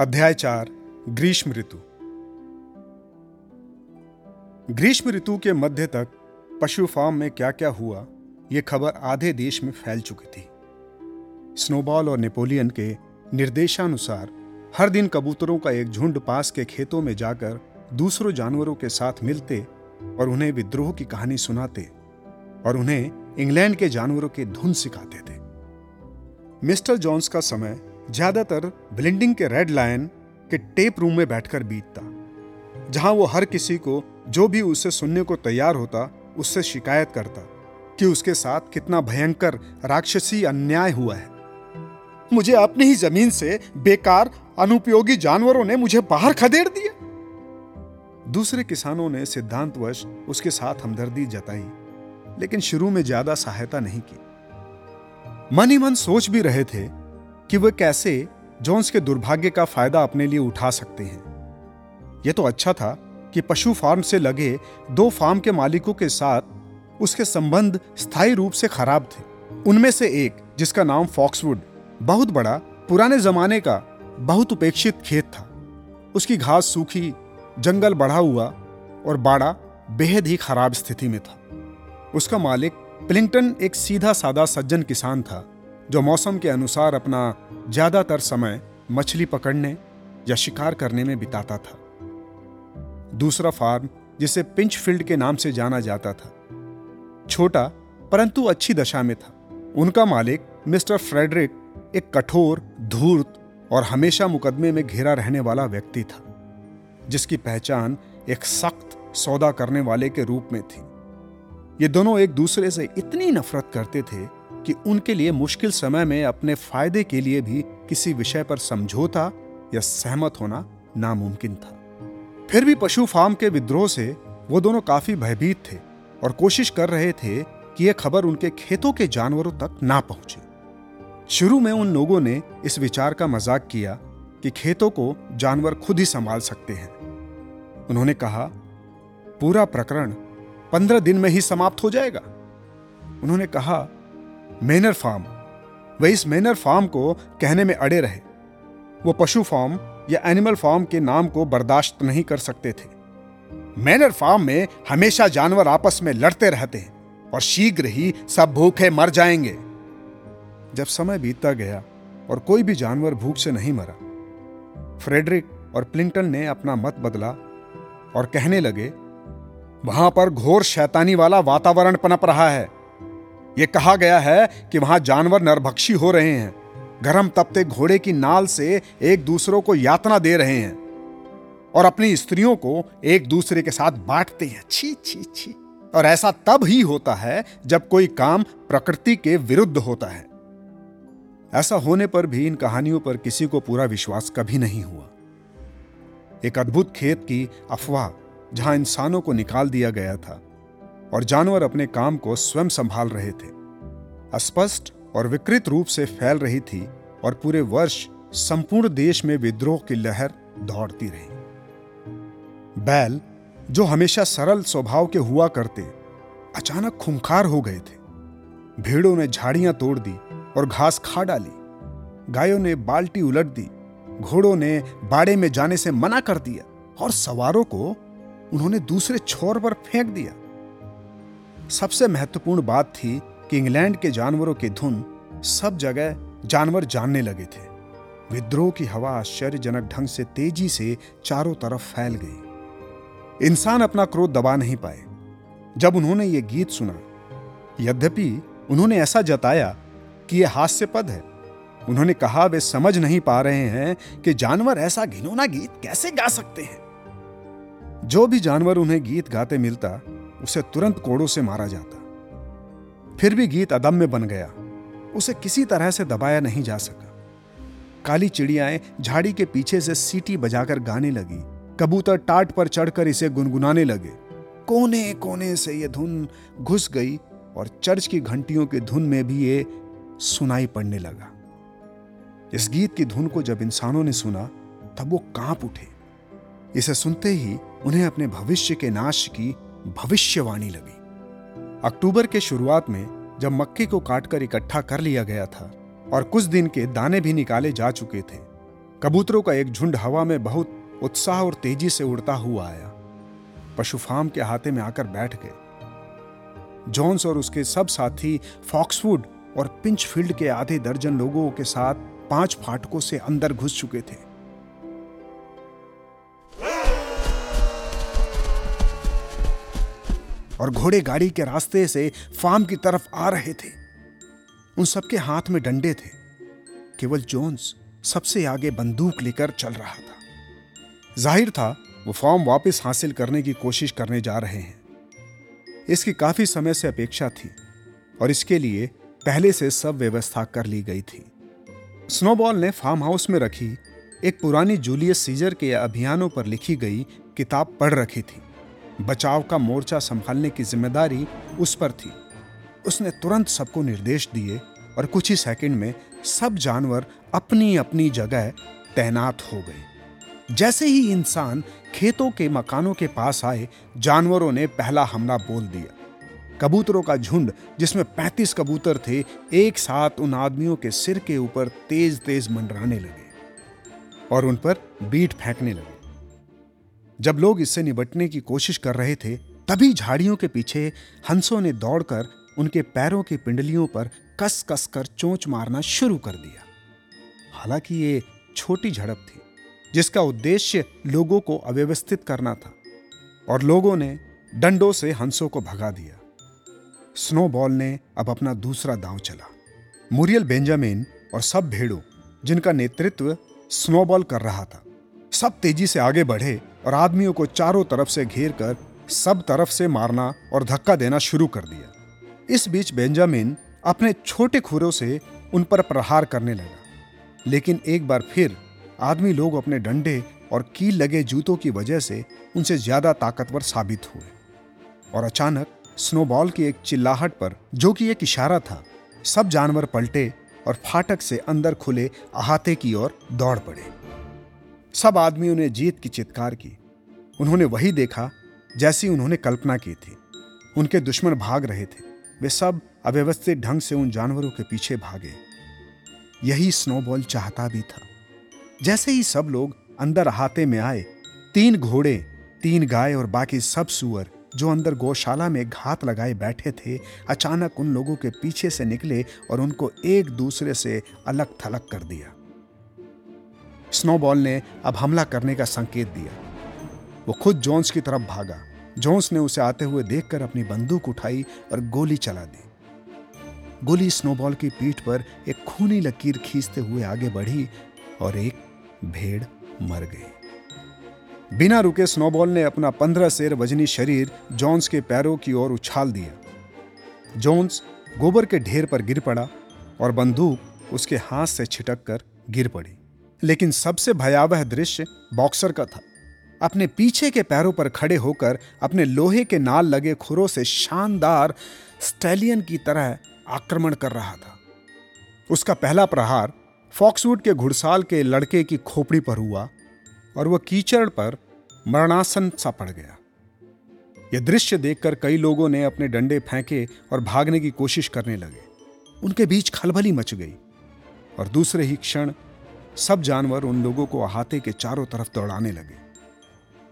अध्याय चार, ग्रीष्म ऋतु। ग्रीष्म ऋतु के मध्य तक पशु फार्म में क्या क्या हुआ, ये खबर आधे देश में फैल चुकी थी। स्नोबॉल और नेपोलियन के निर्देशानुसार हर दिन कबूतरों का एक झुंड पास के खेतों में जाकर दूसरों जानवरों के साथ मिलते और उन्हें विद्रोह की कहानी सुनाते और उन्हें इंग्लैंड के जानवरों के धुन सिखाते थे। मिस्टर जॉन्स का समय ज़्यादातर ब्लिंडिंग के रेड लायन के टेप रूम में बैठकर बीतता, जहाँ वो हर किसी को जो भी उसे सुनने को तैयार होता, उससे शिकायत करता कि उसके साथ कितना भयंकर राक्षसी अन्याय हुआ है। मुझे अपनी ही ज़मीन से बेकार, अनुपयोगी जानवरों ने मुझे बाहर खदेड़ दिया। दूसरे किसानों ने सिद्धांतवश उसके साथ हमदर्दी जताई, लेकिन शुरू में ज़्यादा सहायता नहीं की। मन ही मन सोच भी रहे थे कि वे कैसे जोन्स के दुर्भाग्य का फ़ायदा अपने लिए उठा सकते हैं। यह तो अच्छा था कि पशु फार्म से लगे दो फार्म के मालिकों के साथ उसके संबंध स्थायी रूप से खराब थे। उनमें से एक, जिसका नाम फॉक्सवुड, बहुत बड़ा, पुराने जमाने का, बहुत उपेक्षित खेत था। उसकी घास सूखी, जंगल बढ़ा हुआ और बाड़ा बेहद ही खराब स्थिति में था। उसका मालिक प्लिंगटन एक सीधा सादा सज्जन किसान था। जो मौसम के अनुसार अपना ज़्यादातर समय मछली पकड़ने या शिकार करने में बिताता था। दूसरा फार्म, जिसे पिंच फ़ील्ड के नाम से जाना जाता था, छोटा परंतु अच्छी दशा में था। उनका मालिक मिस्टर फ्रेडरिक एक कठोर, धूर्त और हमेशा मुकदमे में घिरा रहने वाला व्यक्ति था, जिसकी पहचान एक सख्त सौदा करने वाले के रूप में थी। ये दोनों एक दूसरे से इतनी नफरत करते थे कि उनके लिए मुश्किल समय में अपने फ़ायदे के लिए भी किसी विषय पर समझौता या सहमत होना नामुमकिन था। फिर भी पशु फार्म के विद्रोह से वो दोनों काफ़ी भयभीत थे और कोशिश कर रहे थे कि यह खबर उनके खेतों के जानवरों तक ना पहुँचे। शुरू में उन लोगों ने इस विचार का मज़ाक किया कि खेतों को जानवर खुद ही संभाल सकते हैं। उन्होंने कहा, पूरा प्रकरण पंद्रह दिन में ही समाप्त हो जाएगा। उन्होंने कहा मेनर फार्म वे इस मेनर फार्म को कहने में अड़े रहे। वो पशु फार्म या एनिमल फार्म के नाम को बर्दाश्त नहीं कर सकते थे। मैनर फार्म में हमेशा जानवर आपस में लड़ते रहते हैं और शीघ्र ही सब भूखे मर जाएँगे। जब समय बीतता गया और कोई भी जानवर भूख से नहीं मरा फ्रेडरिक और प्लिंटन ने अपना मत बदला और कहने लगे, वहाँ पर घोर शैतानी वाला वातावरण पनप रहा है। यह कहा गया है कि वहाँ जानवर नरभक्षी हो रहे हैं। गरम तपते घोड़े की नाल से एक दूसरों को यातना दे रहे हैं और अपनी स्त्रियों को एक दूसरे के साथ बांटते हैं। छी छी छी। और ऐसा तब ही होता है जब कोई काम प्रकृति के विरुद्ध होता है। ऐसा होने पर भी इन कहानियों पर किसी को पूरा विश्वास कभी नहीं हुआ। एक अद्भुत खेत की अफवाह जहाँ इंसानों को निकाल दिया गया था। और जानवर अपने काम को स्वयं संभाल रहे थे। अस्पष्ट और विकृत रूप से फैल रही थी और पूरे वर्ष संपूर्ण देश में विद्रोह की लहर दौड़ती रही। बैल, जो हमेशा सरल स्वभाव के हुआ करते, अचानक खुंखार हो गए थे। भेड़ों ने झाड़ियाँ तोड़ दी और घास खा डाली। गायों ने बाल्टी उलट दी। घोड़ों ने बाड़े में जाने से मना कर दिया और सवारों को उन्होंने दूसरे छोर पर फेंक दिया। सबसे महत्वपूर्ण बात थी कि इंग्लैंड के जानवरों की धुन सब जगह जानवर जानने लगे थे। विद्रोह की हवा आश्चर्यजनक ढंग से तेज़ी से चारों तरफ़ फैल गई। इंसान अपना क्रोध दबा नहीं पाए। जब उन्होंने ये गीत सुना, यद्यपि उन्होंने ऐसा जताया कि यह हास्यपद है, उन्होंने कहा, वे समझ नहीं पा रहे हैं कि जानवर ऐसा घिनौना गीत कैसे गा सकते हैं? जो भी जानवर उन्हें गीत गाते मिलता उसे तुरंत कोड़ों से मारा जाता। फिर भी गीत अदम्य बन गया। उसे किसी तरह से दबाया नहीं जा सका। काली चिड़ियाएँ झाड़ी के पीछे से सीटी बजाकर गाने लगी। कबूतर टाट पर चढ़कर इसे गुनगुनाने लगे। कोने कोने से यह धुन घुस गई और चर्च की घंटियों की धुन में भी ये सुनाई पड़ने लगा। इस गीत की धुन को जब इंसानों ने सुना, तब वो काँप उठे। इसे सुनते ही उन्हें अपने भविष्य के नाश की भविष्यवाणी लगी। अक्टूबर के शुरुआत में जब मक्के को काटकर इकट्ठा कर लिया गया था और कुछ दिन के दाने भी निकाले जा चुके थे, कबूतरों का एक झुंड हवा में बहुत उत्साह और तेज़ी से उड़ता हुआ आया। पशु फार्म के हाथे में आकर बैठ गए। जॉन्स और उसके सब साथी फॉक्सवुड और पिंचफील्ड के आधे दर्जन लोगों के साथ पाँच फाटकों से अंदर घुस चुके थे। और घोड़े गाड़ी के रास्ते से फार्म की तरफ़ आ रहे थे। उन सबके हाथ में डंडे थे। केवल जोन्स सबसे आगे बंदूक लेकर चल रहा था। ज़ाहिर था, वो फॉर्म वापस हासिल करने की कोशिश करने जा रहे हैं। इसकी काफ़ी समय से अपेक्षा थी और इसके लिए पहले से सब व्यवस्था कर ली गई थी। स्नोबॉल ने फार्म हाउस में रखी एक पुरानी जूलियस सीजर के अभियानों पर लिखी गई किताब पढ़ रखी थी। बचाव का मोर्चा संभालने की ज़िम्मेदारी उस पर थी। उसने तुरंत सबको निर्देश दिए और कुछ ही सेकंड में सब जानवर अपनी अपनी जगह तैनात हो गए। जैसे ही इंसान खेतों के मकानों के पास आए, जानवरों ने पहला हमला बोल दिया। कबूतरों का झुंड, जिसमें 35 कबूतर थे, एक साथ उन आदमियों के सिर के ऊपर तेज तेज मंडराने लगे और उन पर बीट फेंकने लगे। जब लोग इससे निपटने की कोशिश कर रहे थे, तभी झाड़ियों के पीछे हंसों ने दौड़कर उनके पैरों की पिंडलियों पर कस कस कर चोंच मारना शुरू कर दिया। हालाँकि ये छोटी झड़प थी, जिसका उद्देश्य लोगों को अव्यवस्थित करना था, और लोगों ने डंडों से हंसों को भगा दिया। स्नोबॉल ने अब अपना दूसरा दांव चला। मुरियल बेंजामिन और सब भेड़ों, जिनका नेतृत्व स्नोबॉल कर रहा था, सब तेज़ी से आगे बढ़े और आदमियों को चारों तरफ़ से घेर कर सब तरफ़ से मारना और धक्का देना शुरू कर दिया। इस बीच बेंजामिन अपने छोटे खुरों से उन पर प्रहार करने लगा। लेकिन एक बार फिर आदमी लोग अपने डंडे और कील लगे जूतों की वजह से उनसे ज़्यादा ताकतवर साबित हुए। और अचानक स्नोबॉल की एक चिल्लाहट पर, जो कि एक इशारा था, सब जानवर पलटे और फाटक से अंदर खुले अहाते की ओर दौड़ पड़े। सब आदमियों ने जीत की चित्कार की। उन्होंने वही देखा जैसी उन्होंने कल्पना की थी। उनके दुश्मन भाग रहे थे। वे सब अव्यवस्थित ढंग से उन जानवरों के पीछे भागे। यही स्नोबॉल चाहता भी था। जैसे ही सब लोग अंदर अहाते में आए, तीन घोड़े, तीन गाय और बाकी सब सुअर जो अंदर गौशाला में घात लगाए बैठे थे, अचानक उन लोगों के पीछे से निकले और उनको एक दूसरे से अलग थलग कर दिया। स्नोबॉल ने अब हमला करने का संकेत दिया। वो खुद जोन्स की तरफ़ भागा। जोन्स ने उसे आते हुए देखकर अपनी बंदूक उठाई और गोली चला दी। गोली स्नोबॉल की पीठ पर एक खूनी लकीर खींचते हुए आगे बढ़ी और एक भेड़ मर गई। बिना रुके स्नोबॉल ने अपना पंद्रह शेर वजनी शरीर जॉन्स के पैरों की ओर उछाल दिया। जोन्स गोबर के ढेर पर गिर पड़ा और बंदूक उसके हाथ से छिटक कर गिर पड़ी। लेकिन सबसे भयावह दृश्य बॉक्सर का था। अपने पीछे के पैरों पर खड़े होकर, अपने लोहे के नाल लगे खुरों से शानदार स्टैलियन की तरह आक्रमण कर रहा था। उसका पहला प्रहार फॉक्सवुड के घुड़साल के लड़के की खोपड़ी पर हुआ और वह कीचड़ पर मरणासन सा पड़ गया। यह दृश्य देखकर कई लोगों ने अपने डंडे फेंके और भागने की कोशिश करने लगे। उनके बीच खलबली मच गई और दूसरे ही क्षण सब जानवर उन लोगों को अहाते के चारों तरफ़ दौड़ाने लगे।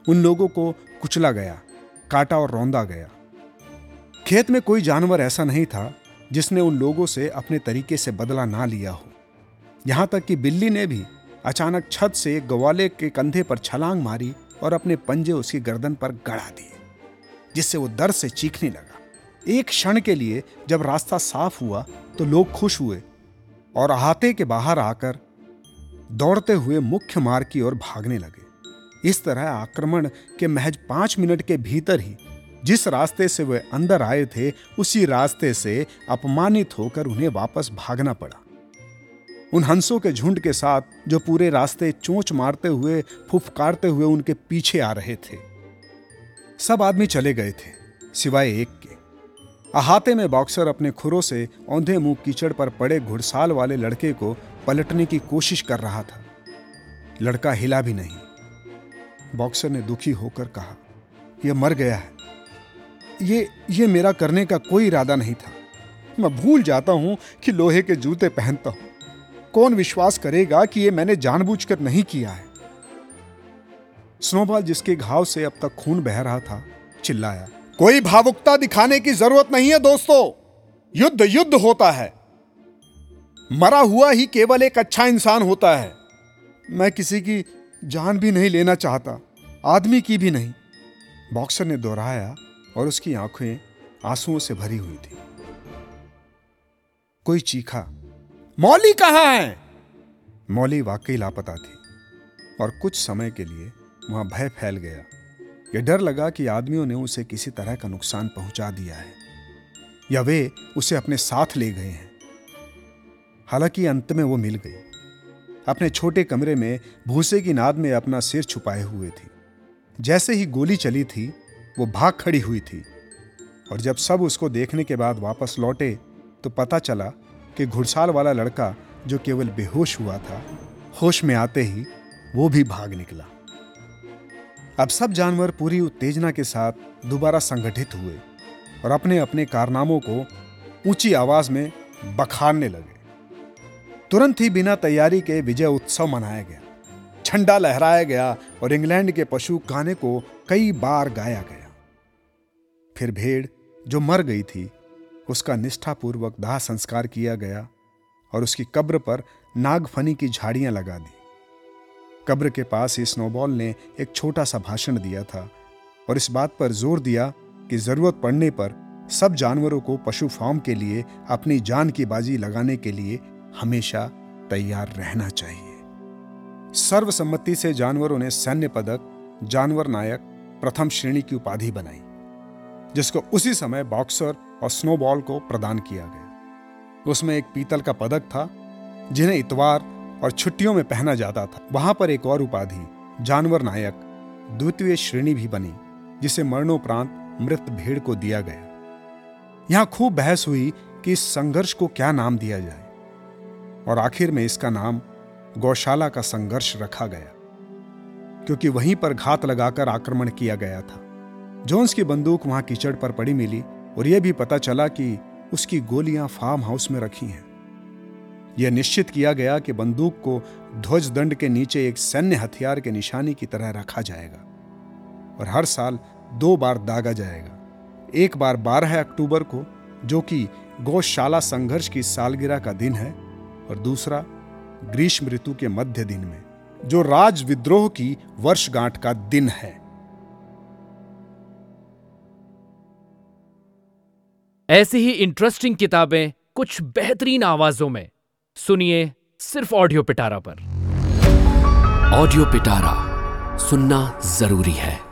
उन लोगों को कुचला गया, काटा और रौंदा गया। खेत में कोई जानवर ऐसा नहीं था जिसने उन लोगों से अपने तरीके से बदला ना लिया हो। यहाँ तक कि बिल्ली ने भी अचानक छत से गवाले के कंधे पर छलांग मारी और अपने पंजे उसकी गर्दन पर गड़ा दिए, जिससे वो दर्द से चीखने लगा। एक क्षण के लिए जब रास्ता साफ़ हुआ तो लोग खुश हुए और अहाते के बाहर आकर दौड़ते हुए मुख्य मार्ग की ओर भागने लगे। इस तरह आक्रमण के महज पाँच मिनट के भीतर ही, जिस रास्ते से वे अंदर आए थे, उसी रास्ते से अपमानित होकर उन्हें वापस भागना पड़ा। उन हंसों के झुंड के साथ, जो पूरे रास्ते चोंच मारते हुए, फुफकारते हुए उनके पीछे आ रहे थे। सब आदमी चले गए थे, सिवाय एक के। अहाते में बॉक्सर अपने खुरों से औंधे मुँह कीचड़ पर पड़े घुड़साल वाले लड़के को पलटने की कोशिश कर रहा था। लड़का हिला भी नहीं। बॉक्सर ने दुखी होकर कहा, यह मर गया है। ये ये मेरा करने का कोई इरादा नहीं था। मैं भूल जाता हूँ कि लोहे के जूते पहनता हूँ। कौन विश्वास करेगा कि ये मैंने जानबूझकर नहीं किया है? स्नोबॉल जिसके घाव से अब तक खून बह रहा था, चिल्लाया, कोई भावुकता दिखाने की ज़रूरत नहीं है, दोस्तों। युद्ध युद्ध होता है। मरा हुआ ही केवल एक अच्छा इंसान होता है। मैं किसी की जान भी नहीं लेना चाहता, आदमी की भी नहीं। बॉक्सर ने दोहराया और उसकी आँखें आंसुओं से भरी हुई थी। कोई चीखा, मौली कहाँ है? मौली वाकई लापता थी और कुछ समय के लिए वहाँ भय फैल गया यह डर लगा कि आदमियों ने उसे किसी तरह का नुकसान पहुँचा दिया है। या वे उसे अपने साथ ले गए हैं। हालाँकि अंत में वो मिल गई। अपने छोटे कमरे में भूसे की नाद में अपना सिर छुपाए हुए थी। जैसे ही गोली चली थी, वो भाग खड़ी हुई थी और जब सब उसको देखने के बाद वापस लौटे तो पता चला कि घुड़साल वाला लड़का, जो केवल बेहोश हुआ था, होश में आते ही वो भी भाग निकला। अब सब जानवर पूरी उत्तेजना के साथ दोबारा संगठित हुए और अपने अपने कारनामों को ऊँची आवाज़ में बखारने लगे। तुरंत ही बिना तैयारी के विजय उत्सव मनाया गया। झंडा लहराया गया और इंग्लैंड के पशु गाने को कई बार गाया गया। फिर भेड़, जो मर गई थी, उसका निष्ठापूर्वक दाह संस्कार किया गया और उसकी कब्र पर नागफनी की झाड़ियाँ लगा दी। कब्र के पास ही स्नोबॉल ने एक छोटा सा भाषण दिया था और इस बात पर ज़ोर दिया कि ज़रूरत पड़ने पर सब जानवरों को पशु फार्म के लिए अपनी जान की बाजी लगाने के लिए हमेशा तैयार रहना चाहिए। सर्वसम्मति से जानवरों ने सैन्य पदक, जानवर नायक, प्रथम श्रेणी की उपाधि बनाई, जिसको उसी समय बॉक्सर और स्नोबॉल को प्रदान किया गया। उसमें एक पीतल का पदक था, जिन्हें इतवार और छुट्टियों में पहना जाता था। वहाँ पर एक और उपाधि, जानवर नायक, द्वितीय श्रेणी भी बनी, जिसे मरणोपरांत मृत भेड़ को दिया गया। यहाँ खूब बहस हुई कि इस संघर्ष को क्या नाम दिया जाए। और आखिर में इसका नाम गौशाला का संघर्ष रखा गया, क्योंकि वहीं पर घात लगाकर आक्रमण किया गया था। जोन्स की बंदूक वहाँ कीचड़ पर पड़ी मिली और यह भी पता चला कि उसकी गोलियाँ फार्म हाउस में रखी हैं। यह निश्चित किया गया कि बंदूक को ध्वज दंड के नीचे एक सैन्य हथियार के निशानी की तरह रखा जाएगा और हर साल दो बार दागा जाएगा। एक बार 12 अक्टूबर को, जो कि गौशाला संघर्ष की सालगिरह का दिन है और दूसरा ग्रीष्म ऋतु के मध्य दिन में जो राज विद्रोह की वर्षगांठ का दिन है। ऐसी ही इंटरेस्टिंग किताबें कुछ बेहतरीन आवाजों में। सुनिए सिर्फ़ ऑडियो पिटारा पर। ऑडियो पिटारा सुनना ज़रूरी है।